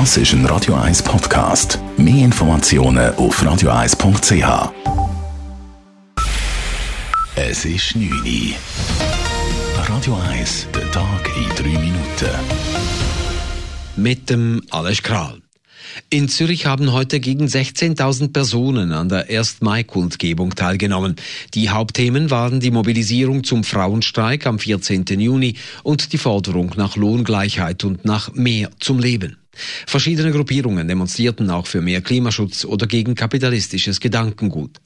Das ist ein Radio 1 Podcast. Mehr Informationen auf radio1.ch. Es ist 9 Uhr. Radio 1, der Tag in 3 Minuten. Mit dem Alles Kral. In Zürich haben heute gegen 16.000 Personen an der 1. Mai-Kundgebung teilgenommen. Die Hauptthemen waren die Mobilisierung zum Frauenstreik am 14. Juni und die Forderung nach Lohngleichheit und nach mehr zum Leben. Verschiedene Gruppierungen demonstrierten auch für mehr Klimaschutz oder gegen kapitalistisches Gedankengut.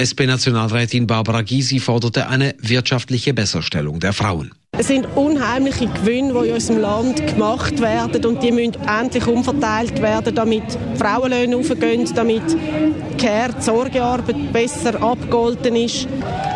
SP-Nationalrätin Barbara Gysi forderte eine wirtschaftliche Besserstellung der Frauen. Es sind unheimliche Gewinne, die in unserem Land gemacht werden und die müssen endlich umverteilt werden, damit Frauenlöhne aufgehen, damit die Sorgearbeit besser abgeholten ist.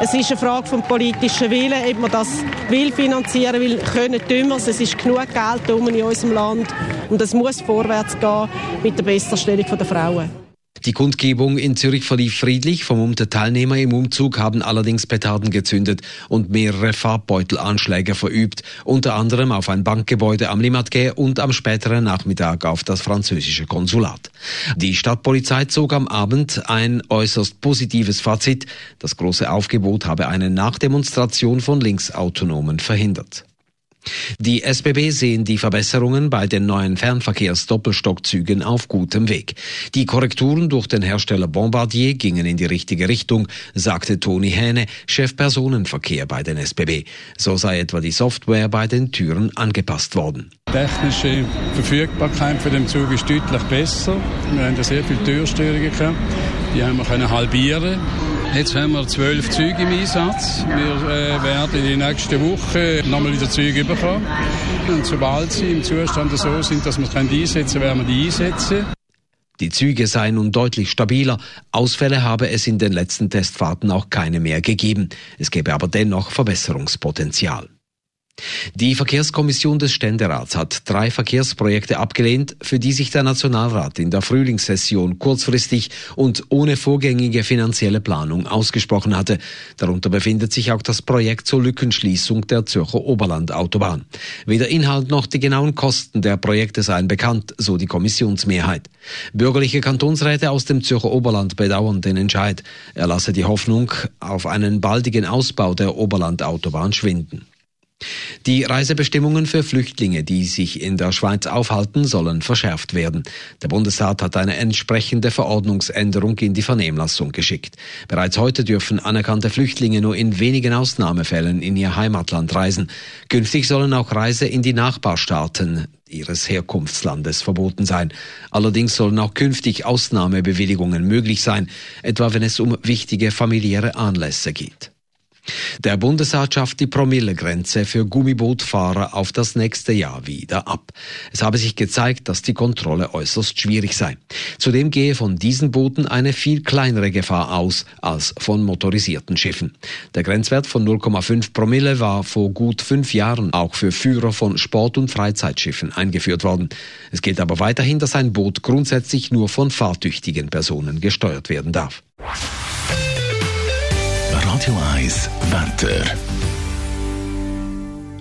Es ist eine Frage vom politischen Willen, ob man das will finanzieren will, können tun wir es. Es ist genug Geld in unserem Land und es muss vorwärts gehen mit der Besserstellung der Frauen. Die Kundgebung in Zürich verlief friedlich. Vermummte Teilnehmer im Umzug haben allerdings Petarden gezündet und mehrere Farbbeutelanschläge verübt, unter anderem auf ein Bankgebäude am Limatge und am späteren Nachmittag auf das französische Konsulat. Die Stadtpolizei zog am Abend ein äußerst positives Fazit. Das große Aufgebot habe eine Nachdemonstration von Linksautonomen verhindert. Die SBB sehen die Verbesserungen bei den neuen Fernverkehrs-Doppelstockzügen auf gutem Weg. Die Korrekturen durch den Hersteller Bombardier gingen in die richtige Richtung, sagte Toni Hähne, Chef Personenverkehr bei den SBB. So sei etwa die Software bei den Türen angepasst worden. Die technische Verfügbarkeit für den Zug ist deutlich besser. Wir haben sehr viele Türstörungen gehabt. Die haben wir halbieren Jetzt haben wir zwölf Züge im Einsatz. Wir äh, werden in den nächsten Wochen nochmal wieder Züge bekommen. Und sobald sie im Zustand so sind, dass wir es einsetzen können, werden wir die einsetzen. Die Züge seien nun deutlich stabiler. Ausfälle habe es in den letzten Testfahrten auch keine mehr gegeben. Es gäbe aber dennoch Verbesserungspotenzial. Die Verkehrskommission des Ständerats hat drei Verkehrsprojekte abgelehnt, für die sich der Nationalrat in der Frühlingssession kurzfristig und ohne vorgängige finanzielle Planung ausgesprochen hatte. Darunter befindet sich auch das Projekt zur Lückenschließung der Zürcher Oberlandautobahn. Weder Inhalt noch die genauen Kosten der Projekte seien bekannt, so die Kommissionsmehrheit. Bürgerliche Kantonsräte aus dem Zürcher Oberland bedauern den Entscheid. Er lasse die Hoffnung auf einen baldigen Ausbau der Oberlandautobahn schwinden. Die Reisebestimmungen für Flüchtlinge, die sich in der Schweiz aufhalten, sollen verschärft werden. Der Bundesrat hat eine entsprechende Verordnungsänderung in die Vernehmlassung geschickt. Bereits heute dürfen anerkannte Flüchtlinge nur in wenigen Ausnahmefällen in ihr Heimatland reisen. Künftig sollen auch Reise in die Nachbarstaaten ihres Herkunftslandes verboten sein. Allerdings sollen auch künftig Ausnahmebewilligungen möglich sein, etwa wenn es um wichtige familiäre Anlässe geht. Der Bundesrat schafft die Promillegrenze für Gummibootfahrer auf das nächste Jahr wieder ab. Es habe sich gezeigt, dass die Kontrolle äußerst schwierig sei. Zudem gehe von diesen Booten eine viel kleinere Gefahr aus als von motorisierten Schiffen. Der Grenzwert von 0,5 Promille war vor gut fünf Jahren auch für Führer von Sport- und Freizeitschiffen eingeführt worden. Es gilt aber weiterhin, dass ein Boot grundsätzlich nur von fahrtüchtigen Personen gesteuert werden darf. Radio 1 Wetter.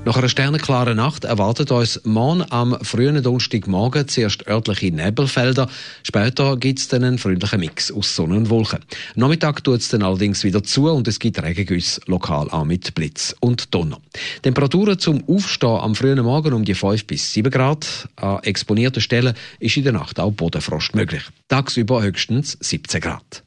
Nach einer sternenklaren Nacht erwartet uns morgen am frühen Donnerstagmorgen zuerst örtliche Nebelfelder. Später gibt es dann einen freundlichen Mix aus Sonne und Wolken. Nachmittag tut es dann allerdings wieder zu und es gibt Regengüsse lokal auch mit Blitz und Donner. Temperaturen zum Aufstehen am frühen Morgen um die 5 bis 7 Grad. An exponierten Stellen ist in der Nacht auch Bodenfrost möglich. Tagsüber höchstens 17 Grad.